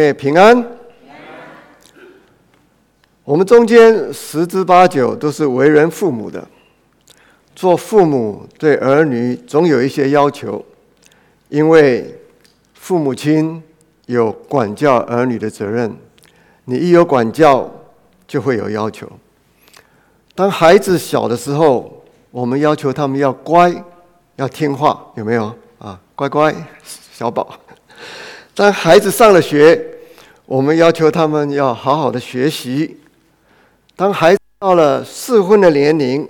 哎，平安。我们中间十之八九都是为人父母的，做父母对儿女总有一些要求，因为父母亲有管教儿女的责任。你一有管教，就会有要求。当孩子小的时候，我们要求他们要乖，要听话，有没有啊？乖乖，小宝。当孩子上了学，我们要求他们要好好的学习。当孩子到了适婚的年龄，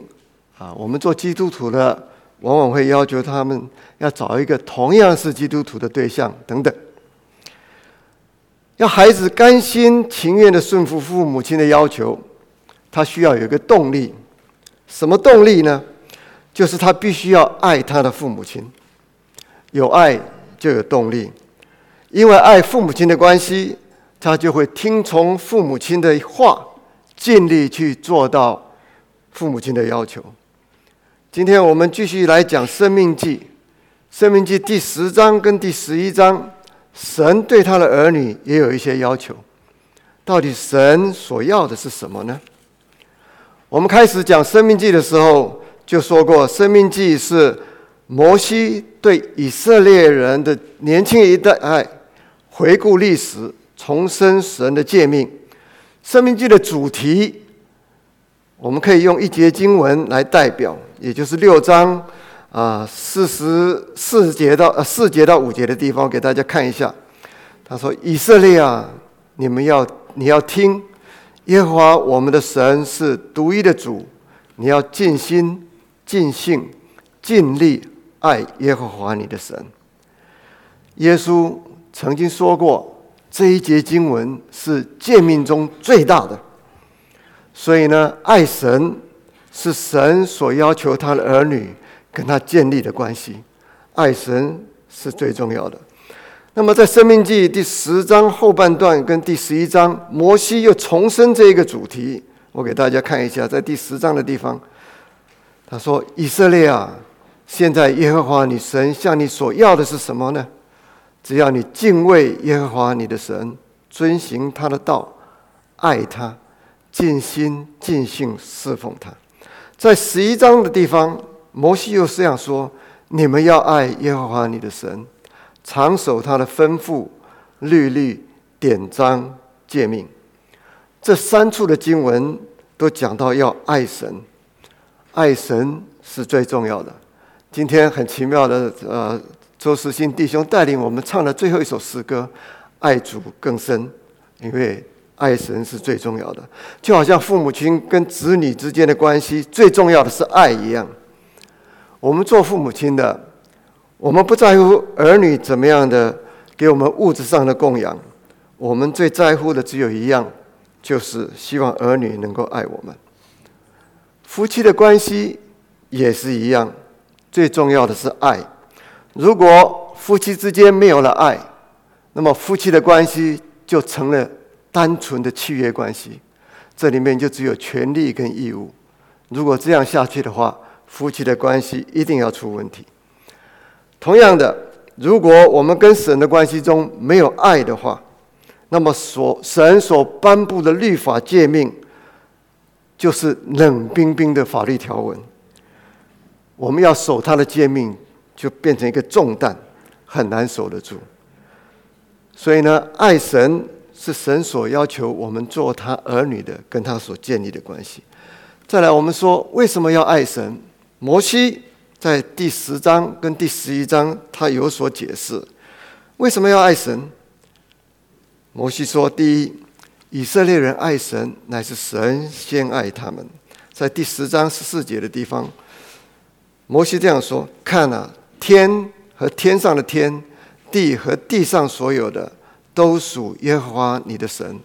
啊，我们做基督徒的往往会要求他们要找一个同样是基督徒的对象等等。要孩子甘心情愿的顺服父母亲的要求，他需要有一个动力。什么动力呢？就是他必须要爱他的父母亲。有爱就有动力，因为爱父母亲的关系，他就会听从父母亲的话。尽力去做到父母亲的要求。今天我们继续来讲《生命记》，《生命记》第十章跟第十一章，神对他的儿女也有一些要求。到底神所要的是什么呢？我们开始讲《生命记》的时候就说过，《生命记》是摩西对以色列人的年轻一代哎回顾历史，重申神的诫命。生命记的主题，我们可以用一节经文来代表，也就是六章啊四十四节到呃四节到五节的地方，给大家看一下。他说：“以色列啊，你们要你要听，耶和华我们的神是独一的主，你要尽心、尽性、尽力爱耶和华你的神。”耶稣曾经说过。这一节经文是诫命中最大的，所以呢，爱神是神所要求他的儿女跟他建立的关系，爱神是最重要的。那么，在《生命记》第十章后半段跟第十一章，摩西又重申这一个主题。我给大家看一下，在第十章的地方，他说：“以色列啊，现在耶和华你神向你所要的是什么呢？”只要你敬畏耶和华你的神，遵行他的道，爱他，尽心尽性侍奉他。在十一章的地方，摩西又这样说：你们要爱耶和华你的神，常守他的吩咐、律例、典章、诫命。这三处的经文都讲到要爱神，爱神是最重要的。今天很奇妙的，呃。周世新弟兄带领我们唱的最后一首诗歌《爱主更深》，因为爱神是最重要的，就好像父母亲跟子女之间的关系最重要的是爱一样。我们做父母亲的，我们不在乎儿女怎么样的给我们物质上的供养，我们最在乎的只有一样，就是希望儿女能够爱我们。夫妻的关系也是一样，最重要的是爱。如果夫妻之间没有了爱，那么夫妻的关系就成了单纯的契约关系，这里面就只有权利跟义务。如果这样下去的话，夫妻的关系一定要出问题。同样的，如果我们跟神的关系中没有爱的话，那么所神所颁布的律法诫命，就是冷冰冰的法律条文。我们要守他的诫命。就变成一个重担，很难守得住。所以呢，爱神是神所要求我们做他儿女的，跟他所建立的关系。再来，我们说为什么要爱神？摩西在第十章跟第十一章，他有所解释。为什么要爱神？摩西说：第一，以色列人爱神，乃是神先爱他们。在第十章十四节的地方，摩西这样说：看啊！天和天上的天，地和地上所有的，都属耶和华你的神。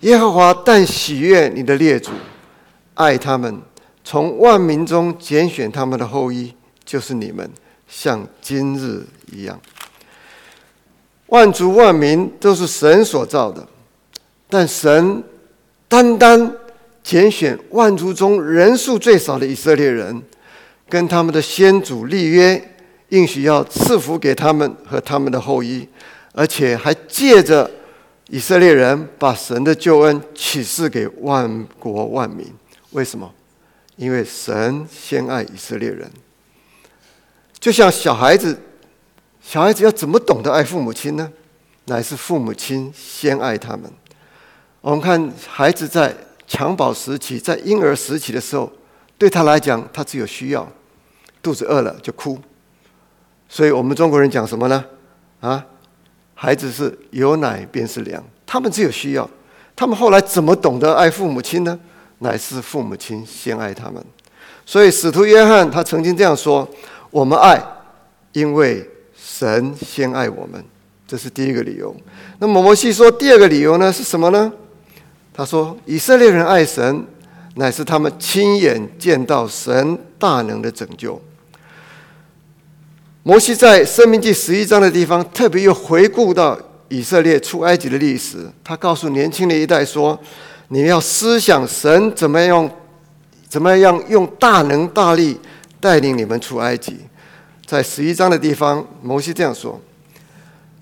耶和华但喜悦你的列祖，爱他们，从万民中拣选他们的后裔，就是你们，像今日一样。万族万民都是神所造的，但神单单拣选万族中人数最少的以色列人，跟他们的先祖立约。应许要赐福给他们和他们的后裔，而且还借着以色列人把神的救恩启示给万国万民。为什么？因为神先爱以色列人。就像小孩子，小孩子要怎么懂得爱父母亲呢？乃是父母亲先爱他们。我们看孩子在襁褓时期，在婴儿时期的时候，对他来讲，他只有需要，肚子饿了就哭。所以我们中国人讲什么呢？啊，孩子是有奶便是娘，他们只有需要。他们后来怎么懂得爱父母亲呢？乃是父母亲先爱他们。所以使徒约翰他曾经这样说：“我们爱，因为神先爱我们。”这是第一个理由。那么摩西说第二个理由呢是什么呢？他说：“以色列人爱神，乃是他们亲眼见到神大能的拯救。”摩西在生命记十一章的地方，特别又回顾到以色列出埃及的历史。他告诉年轻的一代说：“你们要思想神怎么样，怎么样用大能大力带领你们出埃及。”在十一章的地方，摩西这样说。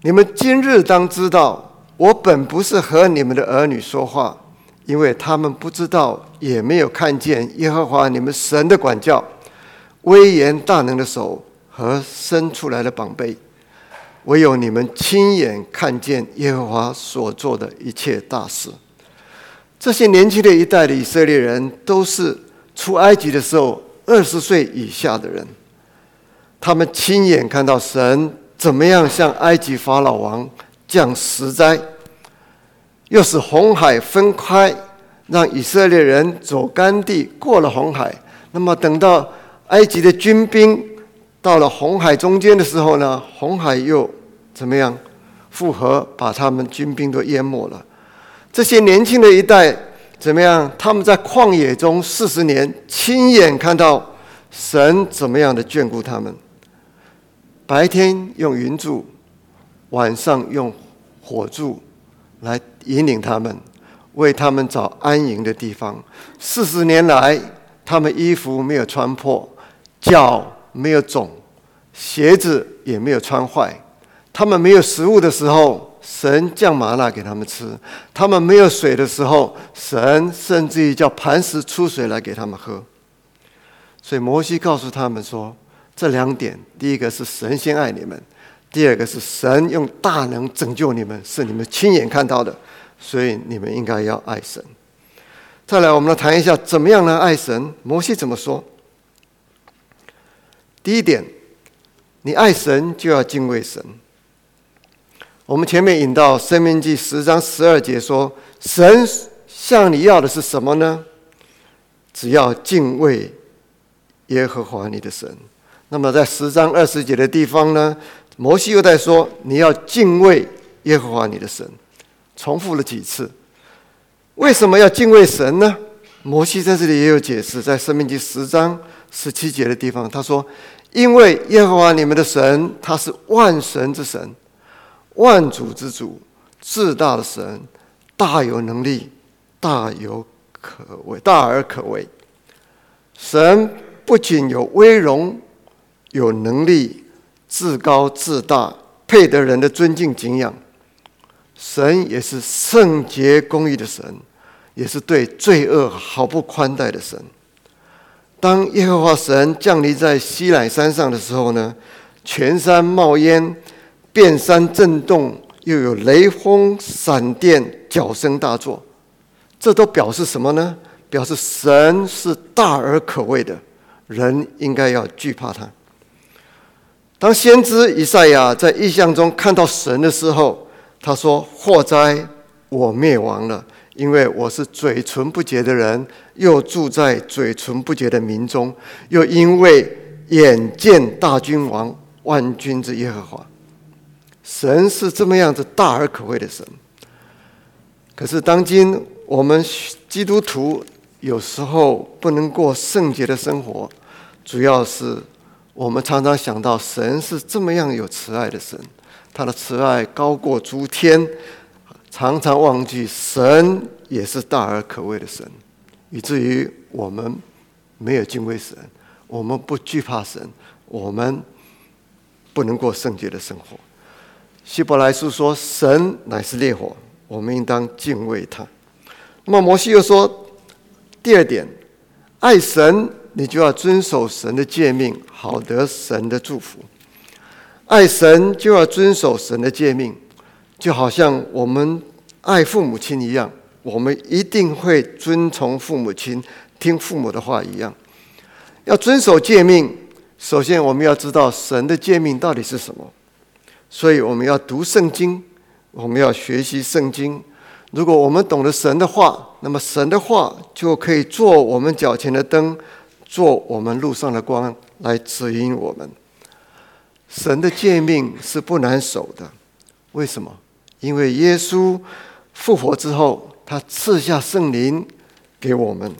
你们今日当知道，我本不是和你们的儿女说话，因为他们不知道，也没有看见耶和华你们神的管教、威严大能的手和生出来的宝贝。唯有你们亲眼看见耶和华所做的一切大事。这些年轻的一代的以色列人，都是出埃及的时候二十岁以下的人，他们亲眼看到神。怎么样向埃及法老王降十灾，又使红海分开，让以色列人走干地过了红海。那么等到埃及的军兵到了红海中间的时候呢，红海又怎么样复合，把他们军兵都淹没了。这些年轻的一代怎么样？他们在旷野中四十年，亲眼看到神怎么样的眷顾他们。白天用云柱，晚上用火柱来引领他们，为他们找安营的地方。四十年来，他们衣服没有穿破，脚没有肿，鞋子也没有穿坏。他们没有食物的时候，神降麻辣给他们吃；他们没有水的时候，神甚至于叫磐石出水来给他们喝。所以摩西告诉他们说。这两点，第一个是神先爱你们，第二个是神用大能拯救你们，是你们亲眼看到的，所以你们应该要爱神。再来，我们来谈一下怎么样来爱神。摩西怎么说？第一点，你爱神就要敬畏神。我们前面引到《生命记》十章十二节说，神向你要的是什么呢？只要敬畏耶和华你的神。那么在十章二十节的地方呢，摩西又在说：“你要敬畏耶和华你的神。”重复了几次。为什么要敬畏神呢？摩西在这里也有解释，在生命记十章十七节的地方，他说：“因为耶和华你们的神，他是万神之神，万主之主，至大的神，大有能力，大有可畏，大而可畏。神不仅有威荣。”有能力、至高至大、配得人的尊敬敬仰。神也是圣洁公义的神，也是对罪恶毫不宽待的神。当耶和华神降临在西乃山上的时候呢，全山冒烟，遍山震动，又有雷轰、闪电、脚声大作。这都表示什么呢？表示神是大而可畏的，人应该要惧怕他。当先知以赛亚在异象中看到神的时候，他说：“祸哉，我灭亡了，因为我是嘴唇不洁的人，又住在嘴唇不洁的民中，又因为眼见大君王万军之耶和华，神是这么样子大而可畏的神。可是当今我们基督徒有时候不能过圣洁的生活，主要是。”我们常常想到神是这么样有慈爱的神，他的慈爱高过诸天，常常忘记神也是大而可畏的神，以至于我们没有敬畏神，我们不惧怕神，我们不能过圣洁的生活。希伯来书说：“神乃是烈火，我们应当敬畏他。那么摩西又说，第二点，爱神，你就要遵守神的诫命，好得神的祝福。爱神就要遵守神的诫命，就好像我们爱父母亲一样，我们一定会遵从父母亲，听父母的话一样。要遵守诫命，首先我们要知道神的诫命到底是什么，所以我们要读圣经，我们要学习圣经。如果我们懂得神的话，那么神的话就可以做我们脚前的灯，做我们路上的光，来指引我们。神的诫命是不难守的，为什么？因为耶稣复活之后，他赐下圣灵给我们，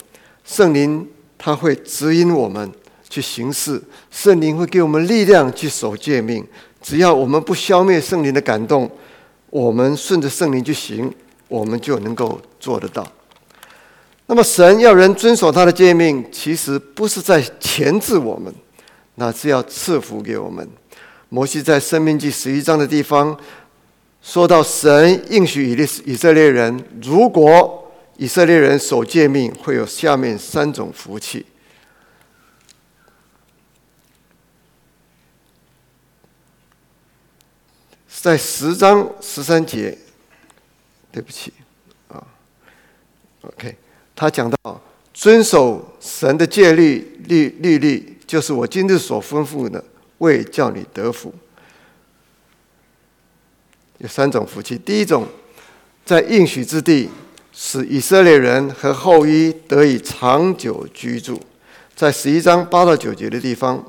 圣灵他会指引我们去行事，圣灵会给我们力量去守诫命。只要我们不消灭圣灵的感动，我们顺着圣灵去行。我们就能够做得到。那么，神要人遵守他的诫命，其实不是在钳制我们，那是要赐福给我们。摩西在《生命记》十一章的地方说到，神应许以以色列人，如果以色列人守诫命，会有下面三种福气。在十章十三节。对不起，啊，OK，他讲到遵守神的戒律律律例，就是我今日所吩咐的，为叫你得福。有三种福气，第一种，在应许之地，使以色列人和后裔得以长久居住。在十一章八到九节的地方，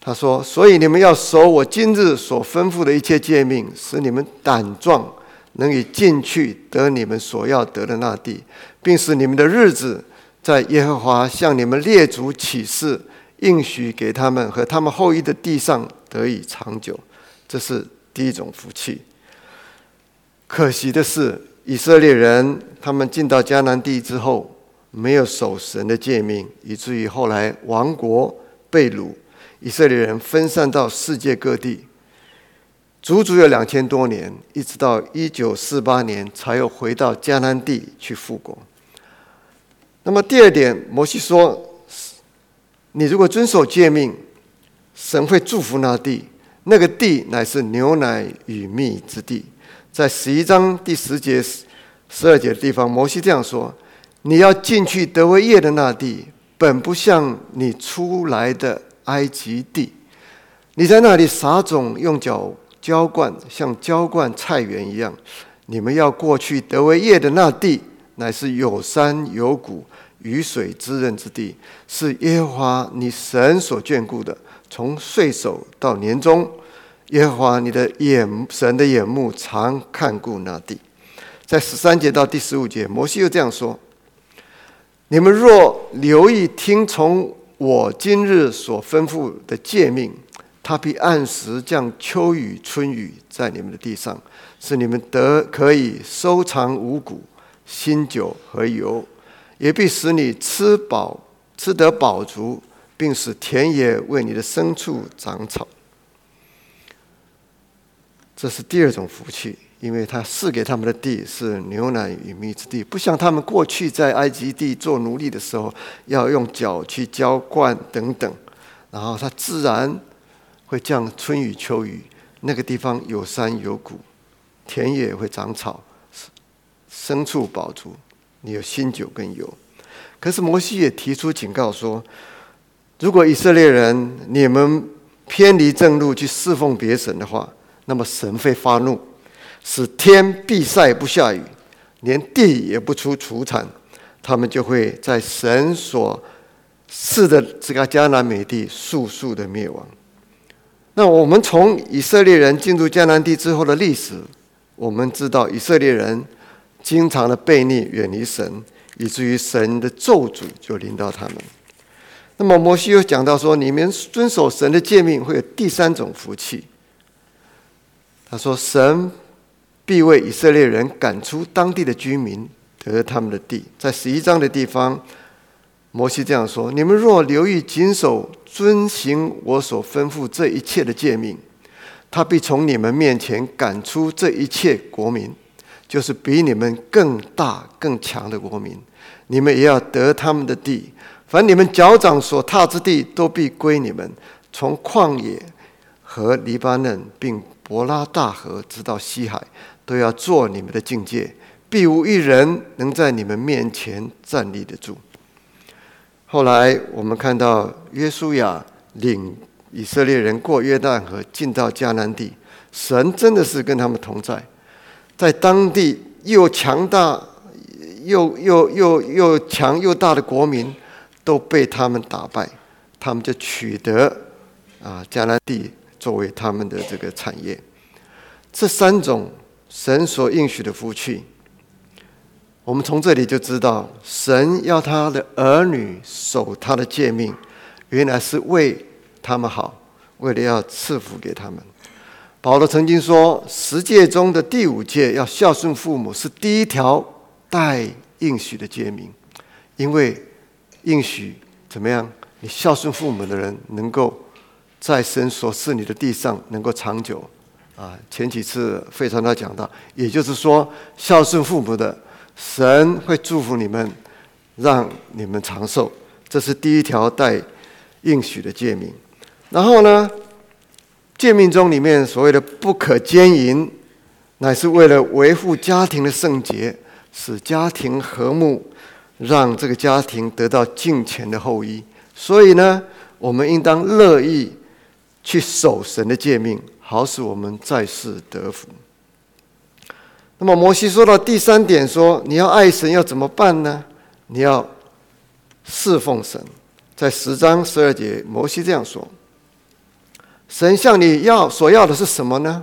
他说：“所以你们要守我今日所吩咐的一切诫命，使你们胆壮。”能以进去得你们所要得的那地，并使你们的日子在耶和华向你们列祖起誓应许给他们和他们后裔的地上得以长久。这是第一种福气。可惜的是，以色列人他们进到迦南地之后，没有守神的诫命，以至于后来亡国被掳，以色列人分散到世界各地。足足有两千多年，一直到一九四八年，才又回到迦南地去复国。那么第二点，摩西说：“你如果遵守诫命，神会祝福那地，那个地乃是牛奶与蜜之地。”在十一章第十节、十二节的地方，摩西这样说：“你要进去得为业的那地，本不像你出来的埃及地。你在那里撒种，用脚。”浇灌像浇灌菜园一样，你们要过去得为业的那地，乃是有山有谷、雨水滋润之地，是耶和华你神所眷顾的。从岁首到年终，耶和华你的眼神的眼目常看顾那地。在十三节到第十五节，摩西又这样说：你们若留意听从我今日所吩咐的诫命。他必按时降秋雨春雨在你们的地上，使你们得可以收藏五谷、新酒和油，也必使你吃饱吃得饱足，并使田野为你的牲畜长草。这是第二种福气，因为他赐给他们的地是牛奶与蜜之地，不像他们过去在埃及地做奴隶的时候，要用脚去浇灌等等，然后他自然。会降春雨秋雨，那个地方有山有谷，田野会长草，牲畜饱足，你有新酒跟油。可是摩西也提出警告说，如果以色列人你们偏离正路去侍奉别神的话，那么神会发怒，使天闭塞不下雨，连地也不出除产，他们就会在神所赐的这个迦南美地速速的灭亡。那我们从以色列人进入迦南地之后的历史，我们知道以色列人经常的悖逆、远离神，以至于神的咒诅就临到他们。那么摩西又讲到说，你们遵守神的诫命，会有第三种福气。他说，神必为以色列人赶出当地的居民，得他们的地。在十一章的地方。摩西这样说：“你们若留意谨守、遵行我所吩咐这一切的诫命，他必从你们面前赶出这一切国民，就是比你们更大更强的国民，你们也要得他们的地。凡你们脚掌所踏之地，都必归你们。从旷野和黎巴嫩，并伯拉大河，直到西海，都要做你们的境界。必无一人能在你们面前站立得住。后来我们看到约书亚领以色列人过约旦河，进到迦南地，神真的是跟他们同在，在当地又强大又又又又强又大的国民。都被他们打败，他们就取得啊迦南地作为他们的这个产业。这三种神所应许的福气，我们从这里就知道，神要他的儿女守他的诫命，原来是为他们好，为了要赐福给他们。保罗曾经说，十诫中的第五诫要孝顺父母，是第一条带应许的诫命，因为。应许怎么样？你孝顺父母的人，能够在神所赐你的地上能够长久。啊，前几次费传他讲到，也就是说，孝顺父母的神会祝福你们，让你们长寿。这是第一条带应许的诫命。然后呢，诫命中里面所谓的不可奸淫，乃是为了维护家庭的圣洁，使家庭和睦。让这个家庭得到敬虔的后裔，所以呢，我们应当乐意去守神的诫命，好使我们在世得福。那么摩西说到第三点，说你要爱神要怎么办呢？你要侍奉神。在十章十二节，摩西这样说：神向你要所要的是什么呢？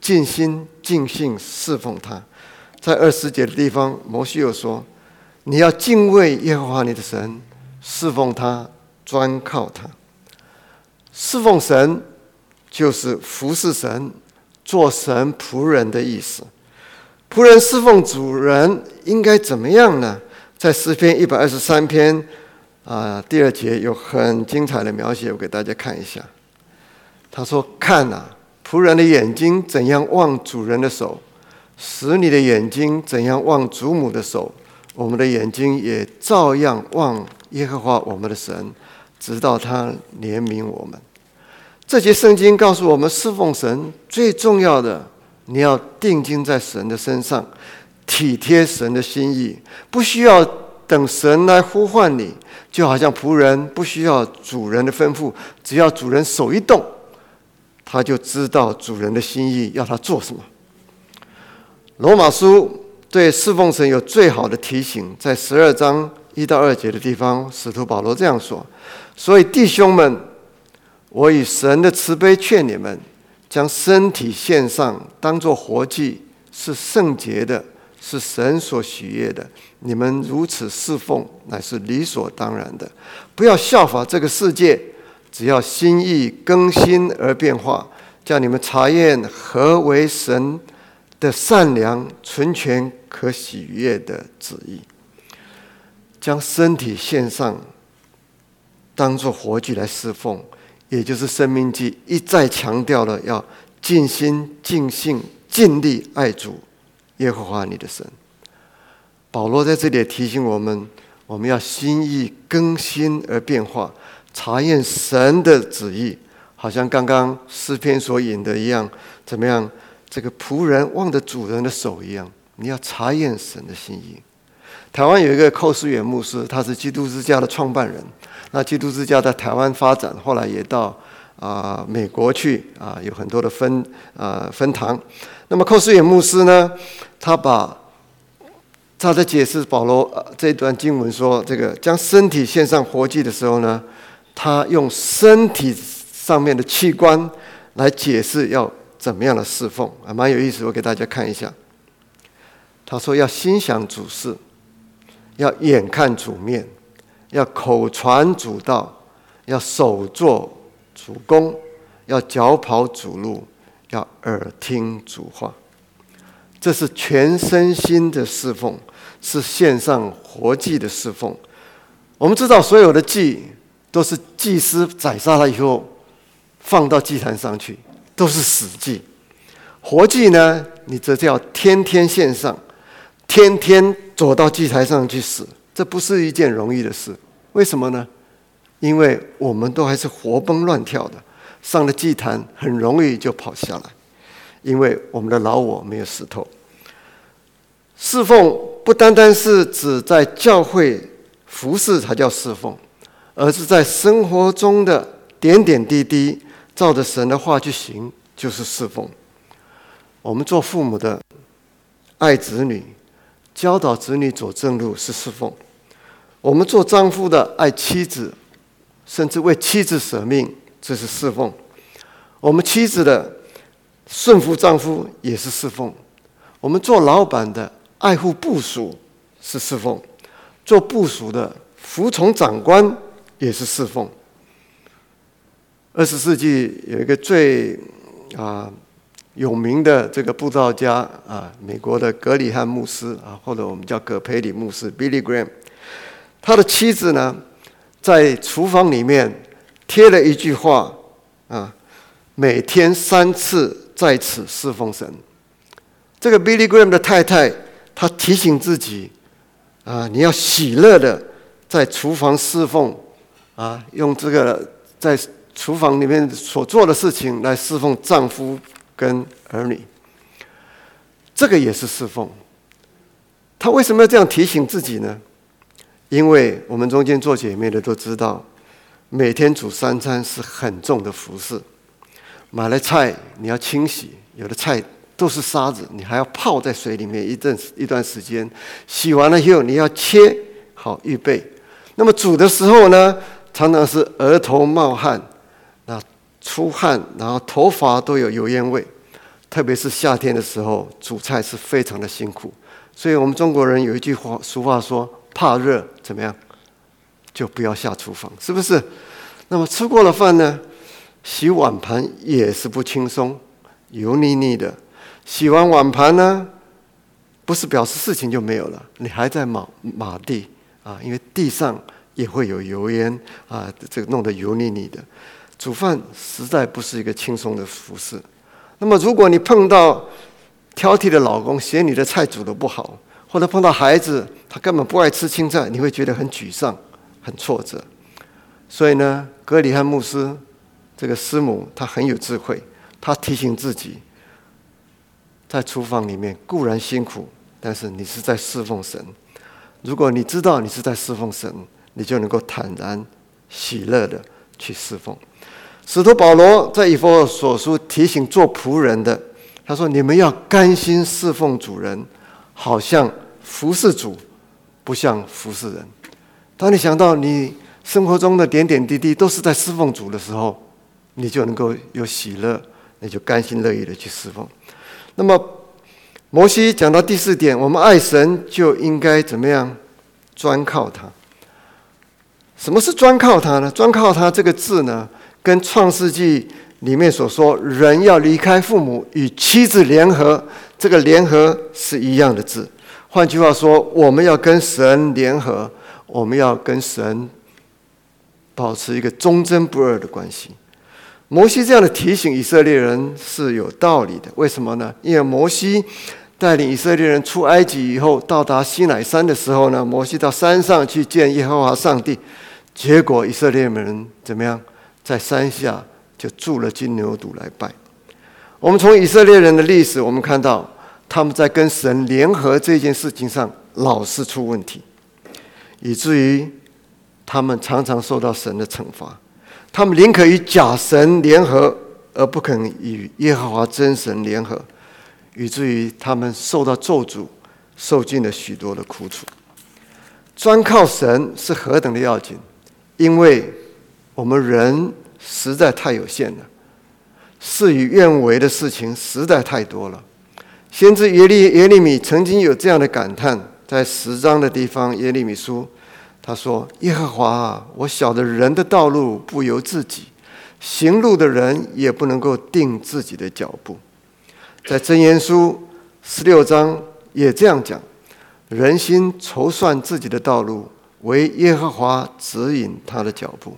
尽心尽性侍奉他。在二十节的地方，摩西又说。你要敬畏耶和华你的神，侍奉他，专靠他。侍奉神就是服侍神，做神仆人的意思。仆人侍奉主人应该怎么样呢？在诗篇一百二十三篇啊第二节有很精彩的描写，我给大家看一下。他说：“看呐，仆人的眼睛怎样望主人的手，使你的眼睛怎样望主母的手。”我们的眼睛也照样望耶和华我们的神，直到他怜悯我们。这节圣经告诉我们，侍奉神最重要的，你要定睛在神的身上，体贴神的心意，不需要等神来呼唤你，就好像仆人不需要主人的吩咐，只要主人手一动，他就知道主人的心意要他做什么。罗马书。对侍奉神有最好的提醒，在十二章一到二节的地方，使徒保罗这样说：“所以弟兄们，我以神的慈悲劝你们，将身体献上，当作活祭，是圣洁的，是神所喜悦的。你们如此侍奉，乃是理所当然的。不要效法这个世界，只要心意更新而变化，叫你们查验何为神的善良、纯全。”可喜悦的旨意，将身体献上，当做活祭来侍奉，也就是生命记一再强调了要尽心、尽性、尽力爱主耶和华你的神。保罗在这里提醒我们，我们要心意更新而变化，查验神的旨意，好像刚刚诗篇所引的一样，怎么样？这个仆人望着主人的手一样。你要查验神的心意。台湾有一个寇思远牧师，他是基督之家的创办人。那基督之家在台湾发展，后来也到啊美国去啊，有很多的分啊分堂。那么寇思远牧师呢，他把他在解释保罗这段经文说，这个将身体献上活祭的时候呢，他用身体上面的器官来解释要怎么样的侍奉，啊，蛮有意思。我给大家看一下。他说：“要心想主事，要眼看主面，要口传主道，要手做主公，要脚跑主路，要耳听主话。这是全身心的侍奉，是献上活祭的侍奉。我们知道，所有的祭都是祭司宰杀了以后放到祭坛上去，都是死祭。活祭呢？你这叫天天献上，天天走到祭台上去死，这不是一件容易的事。为什么呢？因为我们都还是活蹦乱跳的，上了祭坛很容易就跑下来，因为我们的老我没有死透。侍奉不单单是指在教会服侍才叫侍奉，而是在生活中的点点滴滴，照着神的话去行，就是侍奉。我们做父母的爱子女，教导子女走正路是侍奉；我们做丈夫的爱妻子，甚至为妻子舍命，这是侍奉；我们妻子的顺服丈夫也是侍奉；我们做老板的。爱护部属是侍奉，做部属的服从长官也是侍奉。二十世纪有一个最啊有名的这个布道家啊，美国的格里汉牧师啊，或者我们叫葛培里牧师 （Billy Graham），他的妻子呢，在厨房里面贴了一句话啊：每天三次在此侍奉神。这个 Billy Graham 的太太。她提醒自己，啊，你要喜乐的在厨房侍奉，啊，用这个在厨房里面所做的事情来侍奉丈夫跟儿女。这个也是侍奉。他为什么要这样提醒自己呢？因为我们中间做姐妹的都知道，每天煮三餐是很重的服饰，买了菜你要清洗，有的菜。都是沙子，你还要泡在水里面一阵一段时间，洗完了以后你要切好预备。那么煮的时候呢，常常是额头冒汗，出汗，然后头发都有油烟味。特别是夏天的时候，煮菜是非常的辛苦。所以我们中国人有一句话俗话说：“怕热怎么样，就不要下厨房，是不是？”那么吃过了饭呢，洗碗盘也是不轻松，油腻腻的。洗完碗盘呢，不是表示事情就没有了，你还在抹抹地啊，因为地上也会有油烟啊，这个弄得油腻腻的。煮饭实在不是一个轻松的服饰。那么，如果你碰到挑剔的老公，嫌你的菜煮的不好，或者碰到孩子他根本不爱吃青菜，你会觉得很沮丧、很挫折。所以呢，格里汉牧师这个师母她很有智慧，她提醒自己。在厨房里面固然辛苦，但是你是在侍奉神。如果你知道你是在侍奉神，你就能够坦然、喜乐的去侍奉。使徒保罗在以弗所书提醒做仆人的，他说：“你们要甘心侍奉主人，好像服侍主，不像服侍人。”当你想到你生活中的点点滴滴都是在侍奉主的时候，你就能够有喜乐，你就甘心乐意的去侍奉。那么，摩西讲到第四点，我们爱神就应该怎么样？专靠他。什么是专靠他呢？专靠他这个字呢，跟创世纪里面所说人要离开父母与妻子联合，这个联合是一样的字。换句话说，我们要跟神联合，我们要跟神保持一个忠贞不二的关系。摩西这样的提醒以色列人是有道理的，为什么呢？因为摩西带领以色列人出埃及以后，到达西乃山的时候呢，摩西到山上去见耶和华上帝，结果以色列人怎么样？在山下就铸了金牛犊来拜。我们从以色列人的历史，我们看到他们在跟神联合这件事情上老是出问题，以至于他们常常受到神的惩罚。他们宁可与假神联合，而不肯与耶和华真神联合，以至于他们受到咒诅，受尽了许多的苦楚。专靠神是何等的要紧，因为我们人实在太有限了，事与愿违的事情实在太多了。先知耶利耶利米曾经有这样的感叹，在十章的地方，耶利米书。他说：“耶和华啊，我晓得人的道路不由自己，行路的人也不能够定自己的脚步。”在箴言书十六章也这样讲：“人心筹算自己的道路，为耶和华指引他的脚步。”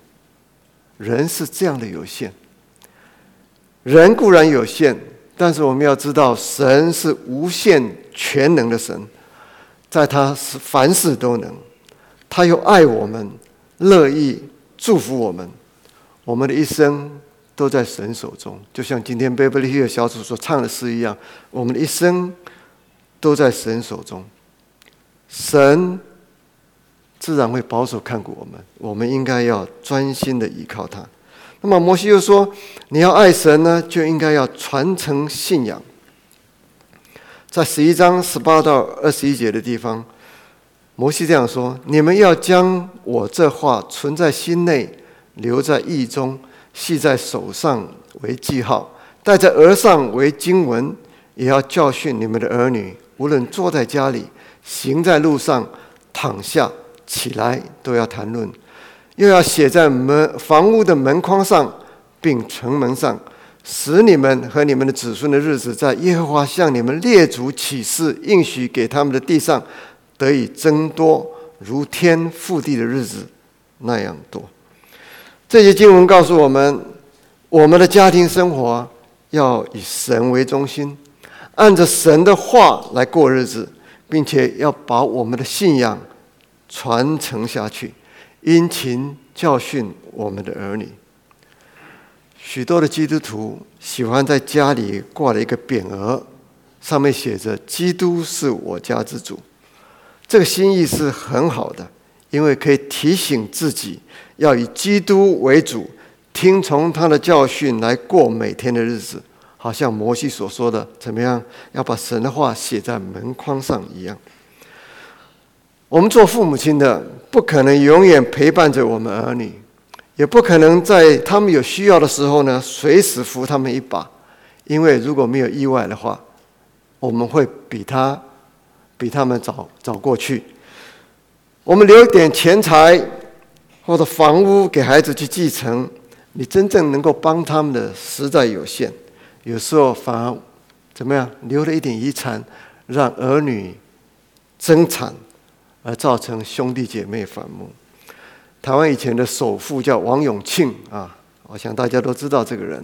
人是这样的有限，人固然有限，但是我们要知道，神是无限全能的神，在他是凡事都能，他又爱我们，乐意祝福我们，我们的一生都在神手中。就像今天贝贝利的小组所唱的诗一样，我们的一生都在神手中，神自然会保守看顾我们。我们应该要专心的依靠他。那么摩西又说：“你要爱神呢，就应该要传承信仰。”在十一章十八到二十一节的地方，摩西这样说：“你们要将我这话存在心内，留在意中，系在手上为记号，戴在额上为经文，也要教训你们的儿女。无论坐在家里，行在路上，躺下起来，都要谈论。”又要写在门房屋的门框上，并城门上，使你们和你们的子孙的日子，在耶和华向你们列祖起誓应许给他们的地上，得以增多，如天覆地的日子那样多。这些经文告诉我们，我们的家庭生活要以神为中心，按着神的话来过日子，并且要把我们的信仰传承下去。殷勤教训我们的儿女。许多的基督徒喜欢在家里挂了一个匾额，上面写着“基督是我家之主”。这个心意是很好的，因为可以提醒自己要以基督为主，听从他的教训来过每天的日子，好像摩西所说的，怎么样要把神的话写在门框上一样。我们做父母亲的，不可能永远陪伴着我们儿女，也不可能在他们有需要的时候呢，随时扶他们一把。因为如果没有意外的话，我们会比他比他们早早过去。我们留一点钱财或者房屋给孩子去继承，你真正能够帮他们的实在有限。有时候反而怎么样，留了一点遗产，让儿女争产。而造成兄弟姐妹反目。台湾以前的首富叫王永庆啊，我想大家都知道这个人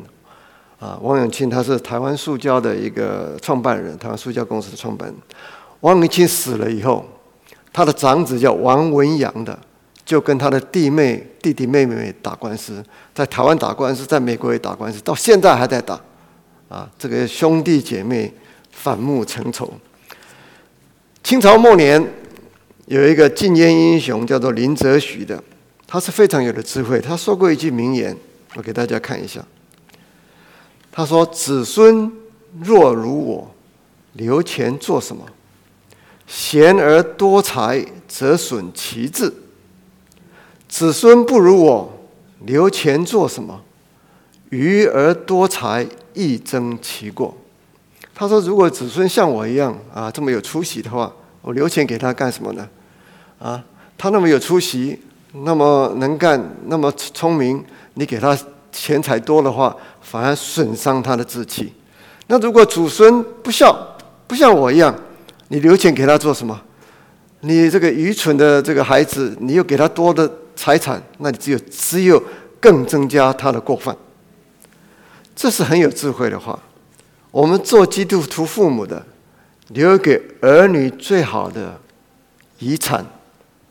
啊。王永庆他是台湾塑胶的一个创办人，台湾塑胶公司的创办人。王永庆死了以后，他的长子叫王文洋的，就跟他的弟妹、弟弟妹妹打官司，在台湾打官司，在美国也打官司，到现在还在打。啊，这个兄弟姐妹反目成仇。清朝末年。有一个禁烟英雄叫做林则徐的，他是非常有的智慧。他说过一句名言，我给大家看一下。他说：“子孙若如我，留钱做什么？贤而多财，则损其志；子孙不如我，留钱做什么？愚而多财，亦增其过。”他说：“如果子孙像我一样啊，这么有出息的话，我留钱给他干什么呢？”啊，他那么有出息，那么能干，那么聪明，你给他钱财多的话，反而损伤他的志气。那如果祖孙不孝，不像我一样，你留钱给他做什么？你这个愚蠢的这个孩子，你又给他多的财产，那你只有只有更增加他的过犯。这是很有智慧的话。我们做基督徒父母的，留给儿女最好的遗产。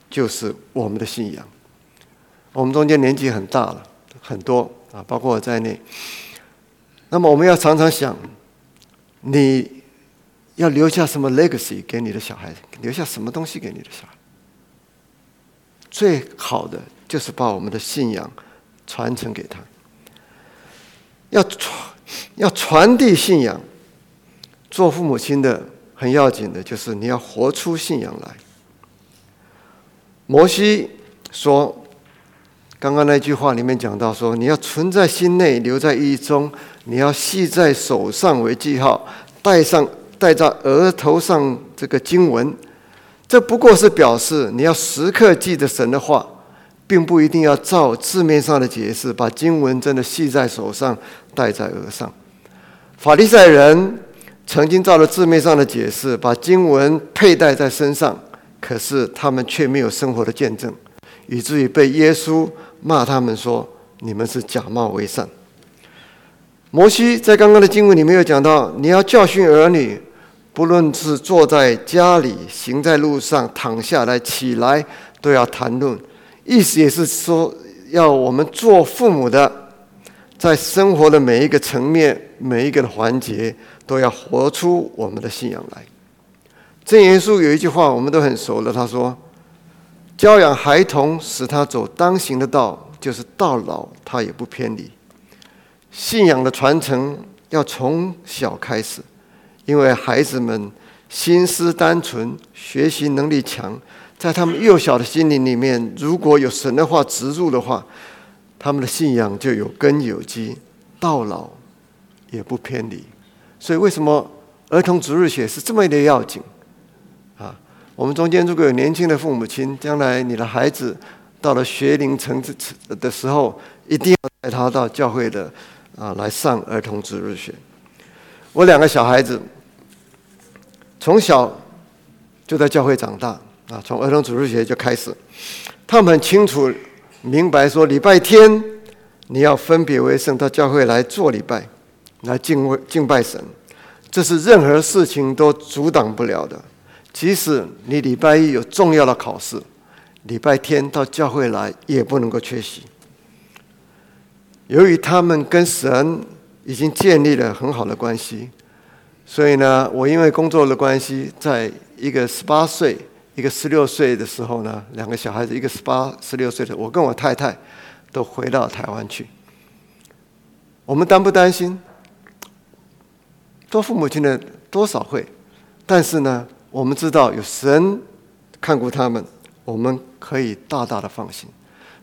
就是我们的信仰。我们中间年纪很大了，很多啊，包括我在内。那么我们要常常想，你要留下什么 legacy 给你的小孩，留下什么东西给你的小孩？最好的就是把我们的信仰传承给他。要传要传递信仰，做父母亲的很要紧的就是你要活出信仰来。摩西说：“刚刚那句话里面讲到说，你要存在心内，留在意中，你要系在手上为记号，戴上戴在额头上这个经文。这不过是表示你要时刻记着神的话，并不一定要照字面上的解释，把经文真的系在手上，戴在额上。法利赛人曾经照着字面上的解释，把经文佩戴在身上。”可是他们却没有生活的见证，以至于被耶稣骂他们说：“你们是假冒为善。”摩西在刚刚的经文里面有讲到，你要教训儿女，不论是坐在家里、行在路上、躺下来、起来，都要谈论。意思也是说，要我们做父母的，在生活的每一个层面、每一个环节，都要活出我们的信仰来。正言书有一句话，我们都很熟了，他说：“教养孩童，使他走当行的道，就是到老他也不偏离。”信仰的传承要从小开始，因为孩子们心思单纯，学习能力强，在他们幼小的心灵里面，如果有神的话植入的话，他们的信仰就有根有基，到老也不偏离。所以，为什么儿童逐日学是这么的要紧？我们中间如果有年轻的父母亲，将来你的孩子到了学龄层次的时候，一定要带他到教会的。啊，来上儿童值日学。我两个小孩子从小就在教会长大啊，从儿童主日学就开始，他们很清楚明白说，礼拜天你要分别为圣，到教会来做礼拜，来敬畏敬拜神，这是任何事情都阻挡不了的。即使你礼拜一有重要的考试，礼拜天到教会来也不能够缺席。由于他们跟神已经建立了很好的关系，所以呢，我因为工作的关系，在一个十八岁、一个十六岁的时候呢，两个小孩子，一个十八、十六岁的，我跟我太太都回到台湾去。我们担不担心？做父母亲的多少会，但是呢，我们知道有神看顾他们，我们可以大大的放心。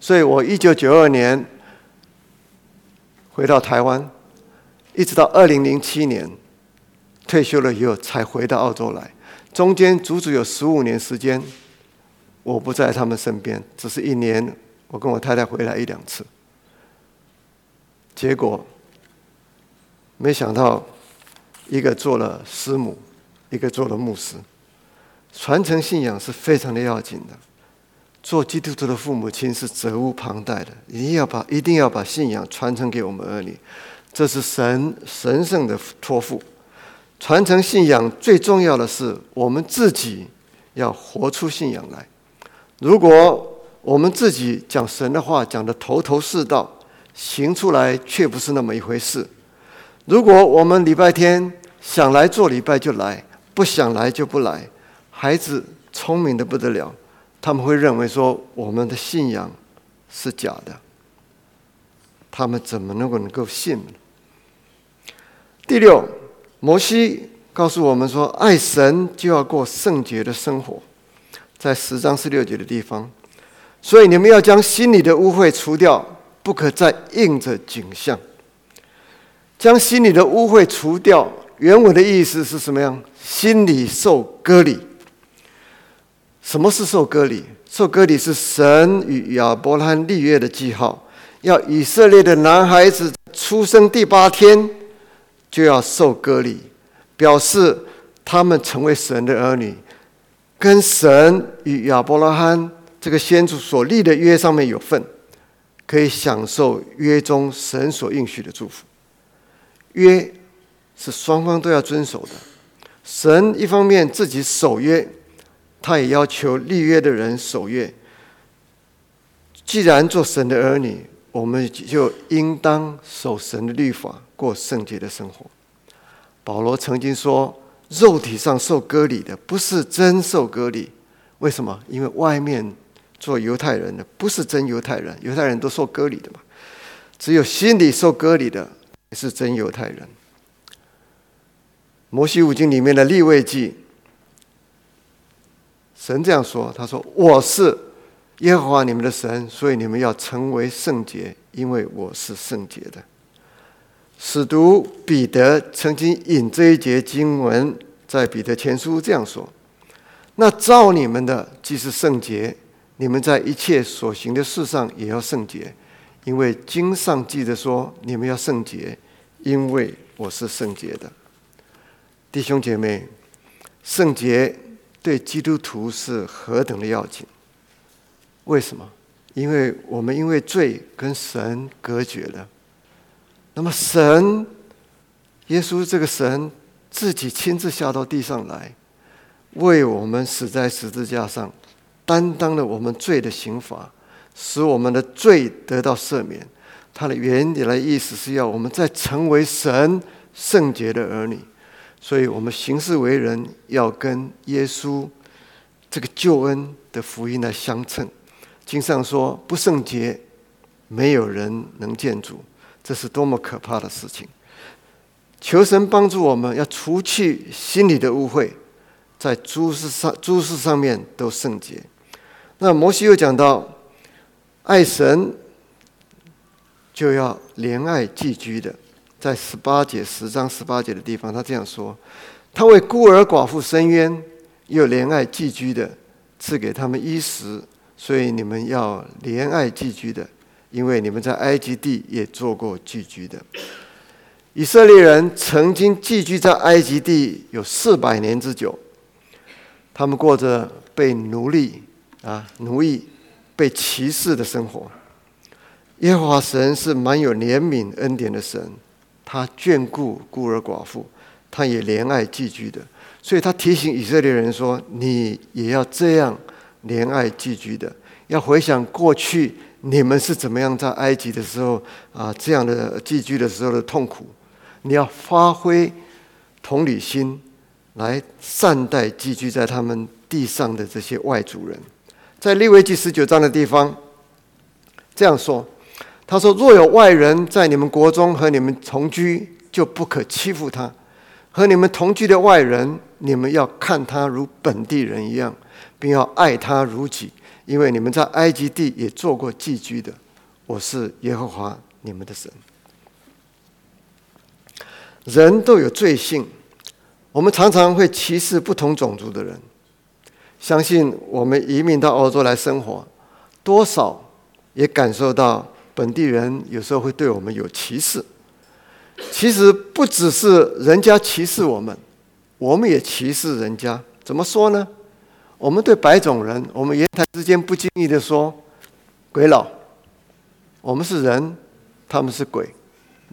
所以我一九九二年。回到台湾，一直到二零零七年退休了以后，才回到澳洲来。中间足足有十五年时间，我不在他们身边，只是一年，我跟我太太回来一两次。结果，没想到一个做了师母，一个做了牧师，传承信仰是非常的要紧的。做基督徒的父母亲是责无旁贷的，一定要把一定要把信仰传承给我们儿女，这是神神圣的托付。传承信仰最重要的是我们自己要活出信仰来。如果我们自己讲神的话讲的头头是道，行出来却不是那么一回事。如果我们礼拜天想来做礼拜就来，不想来就不来，孩子聪明的不得了。他们会认为说我们的信仰是假的，他们怎么能够能够信呢？第六，摩西告诉我们说，爱神就要过圣洁的生活，在十章十六节的地方，所以你们要将心里的污秽除掉，不可再应着景象。将心里的污秽除掉，原文的意思是什么样？心里受割礼。什么是受割礼？受割礼是神与亚伯拉罕立约的记号，要以色列的男孩子出生第八天就要受割礼，表示他们成为神的儿女，跟神与亚伯拉罕这个先祖所立的约上面有份，可以享受约中神所应许的祝福。约是双方都要遵守的，神一方面自己守约。他也要求立约的人守约。既然做神的儿女，我们就应当守神的律法，过圣洁的生活。保罗曾经说：“肉体上受割礼的，不是真受割礼。为什么？因为外面做犹太人的，不是真犹太人。犹太人都受割礼的嘛。只有心里受割礼的，是真犹太人。”摩西五经里面的立位记。神这样说：“他说我是耶和华你们的神，所以你们要成为圣洁，因为我是圣洁的。”使徒彼得曾经引这一节经文，在彼得前书这样说：“那造你们的既是圣洁，你们在一切所行的事上也要圣洁，因为经上记着说，你们要圣洁，因为我是圣洁的。”弟兄姐妹，圣洁。对基督徒是何等的要紧？为什么？因为我们因为罪跟神隔绝了，那么神，耶稣这个神自己亲自下到地上来，为我们死在十字架上，担当了我们罪的刑罚，使我们的罪得到赦免。他的原理的意思是要我们再成为神圣洁的儿女，所以我们行事为人要跟耶稣这个救恩的福音来相称。经上说：“不圣洁，没有人能见主。”这是多么可怕的事情！求神帮助我们，要除去心里的污秽，在诸事上、诸事上面都圣洁。那摩西又讲到，爱神就要怜爱寄居的，在十八节十章十八节的地方，他这样说：他为孤儿寡妇伸冤，又怜爱寄居的，赐给他们衣食。所以你们要怜爱寄居的。因为你们在埃及地也做过寄居的，以色列人曾经寄居在埃及地有四百年之久，他们过着被奴隶啊奴役、被歧视的生活。耶和华神是蛮有怜悯恩典的神，他眷顾孤儿寡妇，他也怜爱寄居的，所以他提醒以色列人说：“你也要这样怜爱寄居的，要回想过去。”你们是怎么样在埃及的时候啊？这样的寄居的时候的痛苦，你要发挥同理心来善待寄居在他们地上的这些外族人。在利未记十九章的地方这样说：“他说，若有外人在你们国中和你们同居，就不可欺负他；和你们同居的外人，你们要看他如本地人一样，并要爱他如己。”因为你们在埃及地也做过寄居的，我是耶和华你们的神。人都有罪性，我们常常会歧视不同种族的人。相信我们移民到欧洲来生活，多少也感受到本地人有时候会对我们有歧视。其实不只是人家歧视我们，我们也歧视人家。怎么说呢？我们对白种人，我们言谈之间不经意的说“鬼佬”，我们是人，他们是鬼，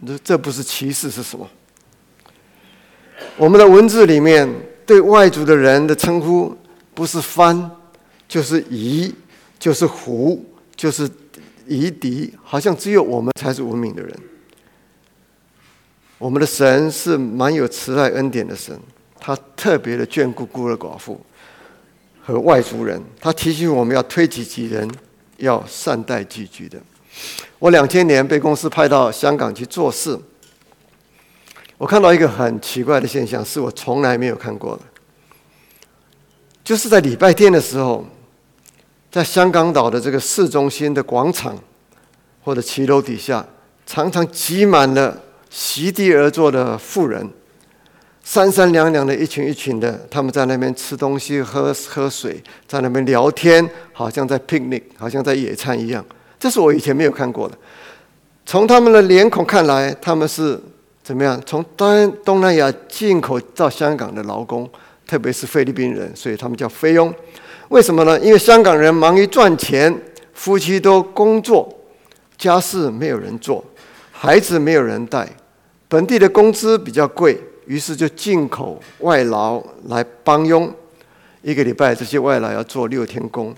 这这不是歧视是什么？我们的文字里面对外族的人的称呼，不是“番”，就是“夷”，就是“胡”，就是“夷狄”，好像只有我们才是文明的人。我们的神是蛮有慈爱恩典的神，他特别的眷顾孤儿寡妇。和外族人，他提醒我们要推己及人，要善待寄居的。我两千年被公司派到香港去做事，我看到一个很奇怪的现象，是我从来没有看过的，就是在礼拜天的时候，在香港岛的这个市中心的广场或者骑楼底下，常常挤满了席地而坐的富人。三三两两的一群一群的，他们在那边吃东西、喝喝水，在那边聊天，好像在 picnic，好像在野餐一样。这是我以前没有看过的。从他们的脸孔看来，他们是怎么样？从东东南亚进口到香港的劳工，特别是菲律宾人，所以他们叫菲佣。为什么呢？因为香港人忙于赚钱，夫妻都工作，家事没有人做，孩子没有人带，本地的工资比较贵。于是就进口外劳来帮佣，一个礼拜这些外劳要做六天工，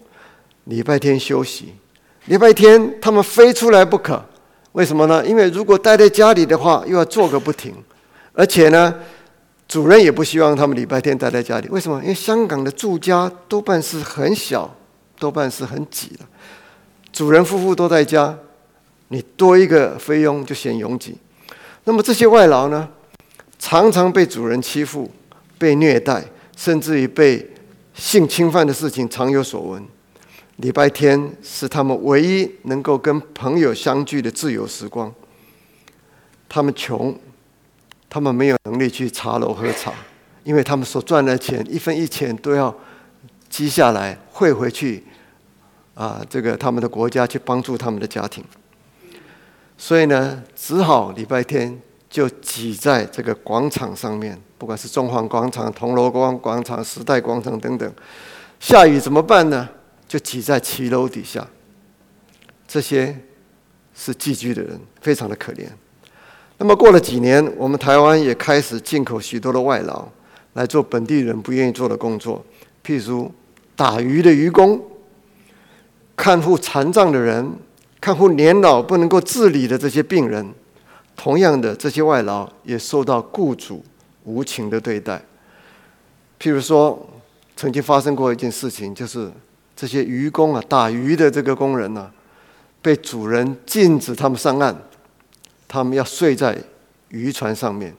礼拜天休息。礼拜天他们非出来不可，为什么呢？因为如果待在家里的话，又要做个不停，而且呢，主人也不希望他们礼拜天待在家里。为什么？因为香港的住家多半是很小，多半是很挤的，主人夫妇都在家，你多一个菲佣就显拥挤。那么这些外劳呢？常常被主人欺负、被虐待，甚至于被性侵犯的事情常有所闻。礼拜天是他们唯一能够跟朋友相聚的自由时光。他们穷，他们没有能力去茶楼喝茶，因为他们所赚的钱一分一钱都要积下来汇回去，啊，这个他们的国家去帮助他们的家庭。所以呢，只好礼拜天。就挤在这个广场上面，不管是中环广场、铜锣湾广场、时代广场等等。下雨怎么办呢？就挤在骑楼底下。这些是寄居的人，非常的可怜。那么过了几年，我们台湾也开始进口许多的外劳来做本地人不愿意做的工作，譬如打鱼的渔工、看护残障的人、看护年老不能够自理的这些病人。同样的，这些外劳也受到雇主无情的对待。譬如说，曾经发生过一件事情，就是这些渔工啊，打鱼的这个工人呢，被主人禁止他们上岸，他们要睡在渔船上面，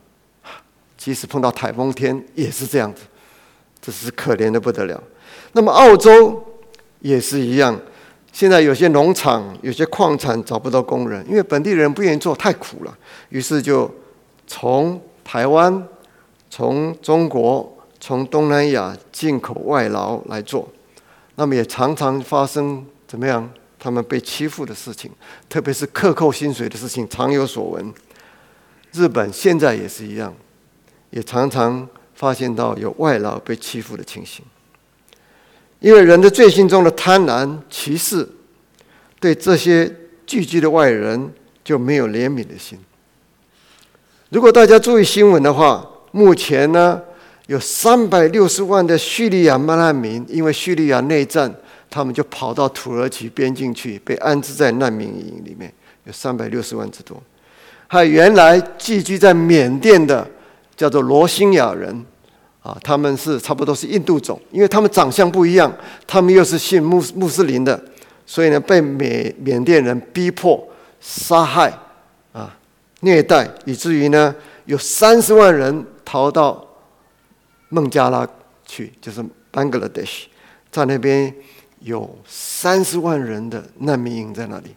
即使碰到台风天也是这样子，这是可怜的不得了。那么澳洲也是一样。现在有些农场、有些矿产找不到工人，因为本地人不愿意做，太苦了。于是就从台湾、从中国、从东南亚进口外劳来做。那么也常常发生怎么样？他们被欺负的事情，特别是克扣薪水的事情，常有所闻。日本现在也是一样，也常常发现到有外劳被欺负的情形。因为人的罪行中的贪婪、歧视，对这些聚居的外人就没有怜悯的心。如果大家注意新闻的话，目前呢有三百六十万的叙利亚难民，因为叙利亚内战，他们就跑到土耳其边境去，被安置在难民营里面，有三百六十万之多。还有原来寄居在缅甸的，叫做罗兴亚人。啊，他们是差不多是印度种，因为他们长相不一样，他们又是信穆穆斯林的，所以呢，被缅缅甸人逼迫、杀害、啊虐待，以至于呢，有三十万人逃到孟加拉去，就是 Bangladesh，在那边有三十万人的难民营在那里。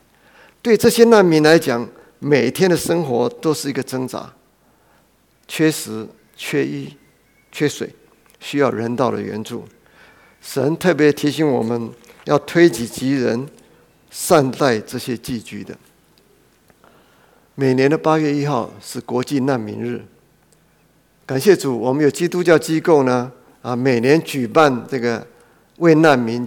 对这些难民来讲，每天的生活都是一个挣扎，缺食、缺衣。缺水，需要人道的援助。神特别提醒我们要推己及人，善待这些寄居的。每年的八月一号是国际难民日。感谢主，我们有基督教机构呢，啊，每年举办这个为难民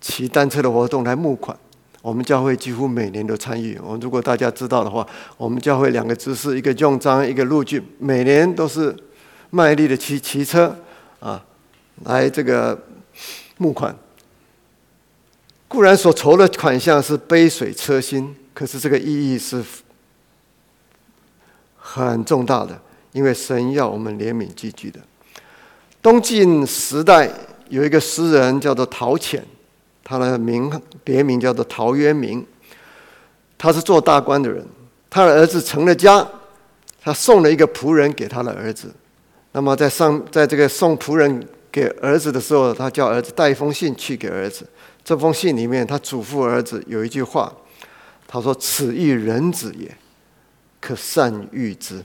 骑单车的活动来募款。我们教会几乎每年都参与。我们如果大家知道的话，我们教会两个执事，一个用章，一个陆俊，每年都是。卖力的骑骑车啊，来这个募款。固然所筹的款项是杯水车薪，可是这个意义是很重大的，因为神要我们怜悯寄居的。东晋时代有一个诗人叫做陶潜，他的名别名叫做陶渊明。他是做大官的人，他的儿子成了家，他送了一个仆人给他的儿子。那么，在上，在这个送仆人给儿子的时候，他叫儿子带一封信去给儿子。这封信里面，他嘱咐儿子有一句话，他说：“此亦人子也，可善育之。”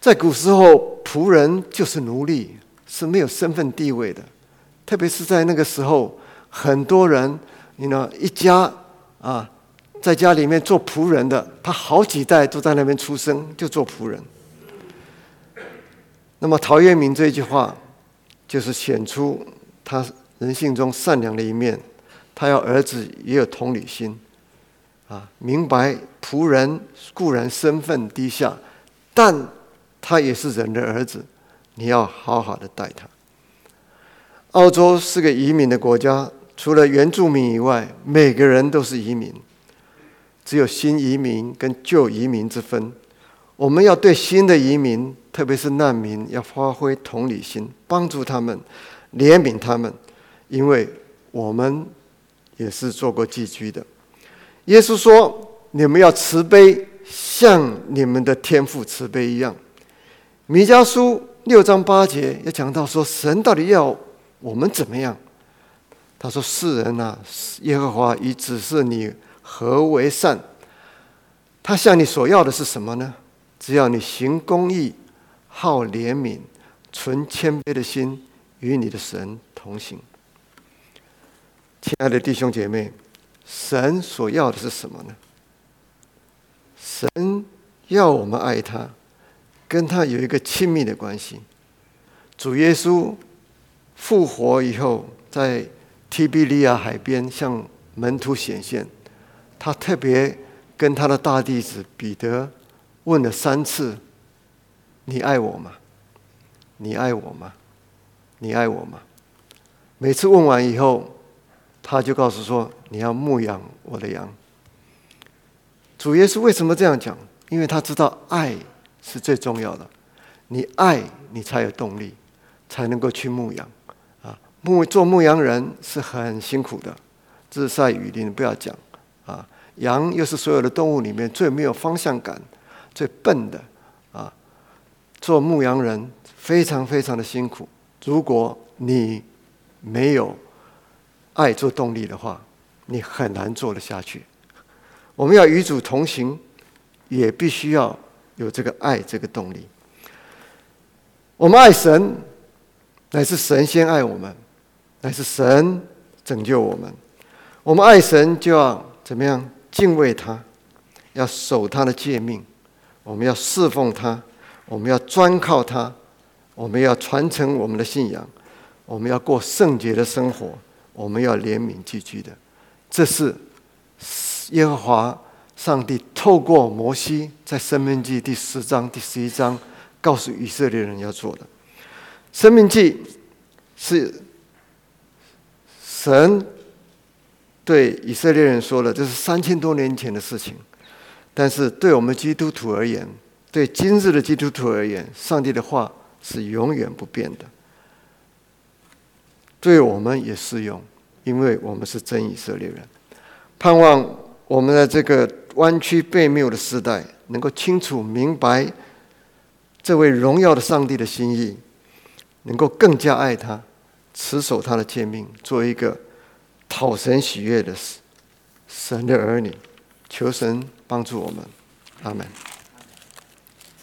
在古时候，仆人就是奴隶，是没有身份地位的。特别是在那个时候，很多人，你呢，一家啊，在家里面做仆人的，他好几代都在那边出生，就做仆人。那么陶渊明这一句话，就是显出他人性中善良的一面。他要儿子也有同理心，啊，明白仆人固然身份低下，但他也是人的儿子，你要好好的待他。澳洲是个移民的国家，除了原住民以外，每个人都是移民，只有新移民跟旧移民之分。我们要对新的移民。特别是难民，要发挥同理心，帮助他们，怜悯他们，因为我们也是做过寄居的。耶稣说：“你们要慈悲，像你们的天父慈悲一样。”米迦书六章八节也讲到说：“神到底要我们怎么样？”他说：“世人呐，耶和华已指示你何为善。他向你所要的是什么呢？只要你行公义。”好怜悯，存谦卑的心，与你的神同行。亲爱的弟兄姐妹，神所要的是什么呢？神要我们爱他，跟他有一个亲密的关系。主耶稣复活以后，在提比利亚海边向门徒显现，他特别跟他的大弟子彼得问了三次：“你爱我吗？你爱我吗？你爱我吗？”每次问完以后，他就告诉说：“你要牧养我的羊。”主耶稣为什么这样讲？因为他知道爱是最重要的。你爱你才有动力，才能够去牧羊。牧做牧羊人是很辛苦的，日晒雨淋不要讲。啊，羊又是所有的动物里面最没有方向感、最笨的。啊，做牧羊人非常非常的辛苦。如果你没有爱做动力的话，你很难做得下去。我们要与主同行，也必须要有这个爱这个动力。我们爱神，乃是神先爱我们，乃是神拯救我们。我们爱神，就要怎么样敬畏他，要守他的诫命，我们要侍奉他，我们要专靠他，我们要传承我们的信仰。我们要过圣洁的生活，我们要怜悯寄居的，这是耶和华上帝透过摩西在生命记第十章、第十一章告诉以色列人要做的。生命记是神对以色列人说了，这是三千多年前的事情，但是对我们基督徒而言，对今日的基督徒而言，上帝的话是永远不变的。对我们也适用，因为我们是真以色列人。盼望我们在这个弯曲背谬的时代，能够清楚明白这位荣耀的上帝的心意，能够更加爱他，持守他的诫命，做一个讨神喜悦的神的儿女。求神帮助我们，阿门。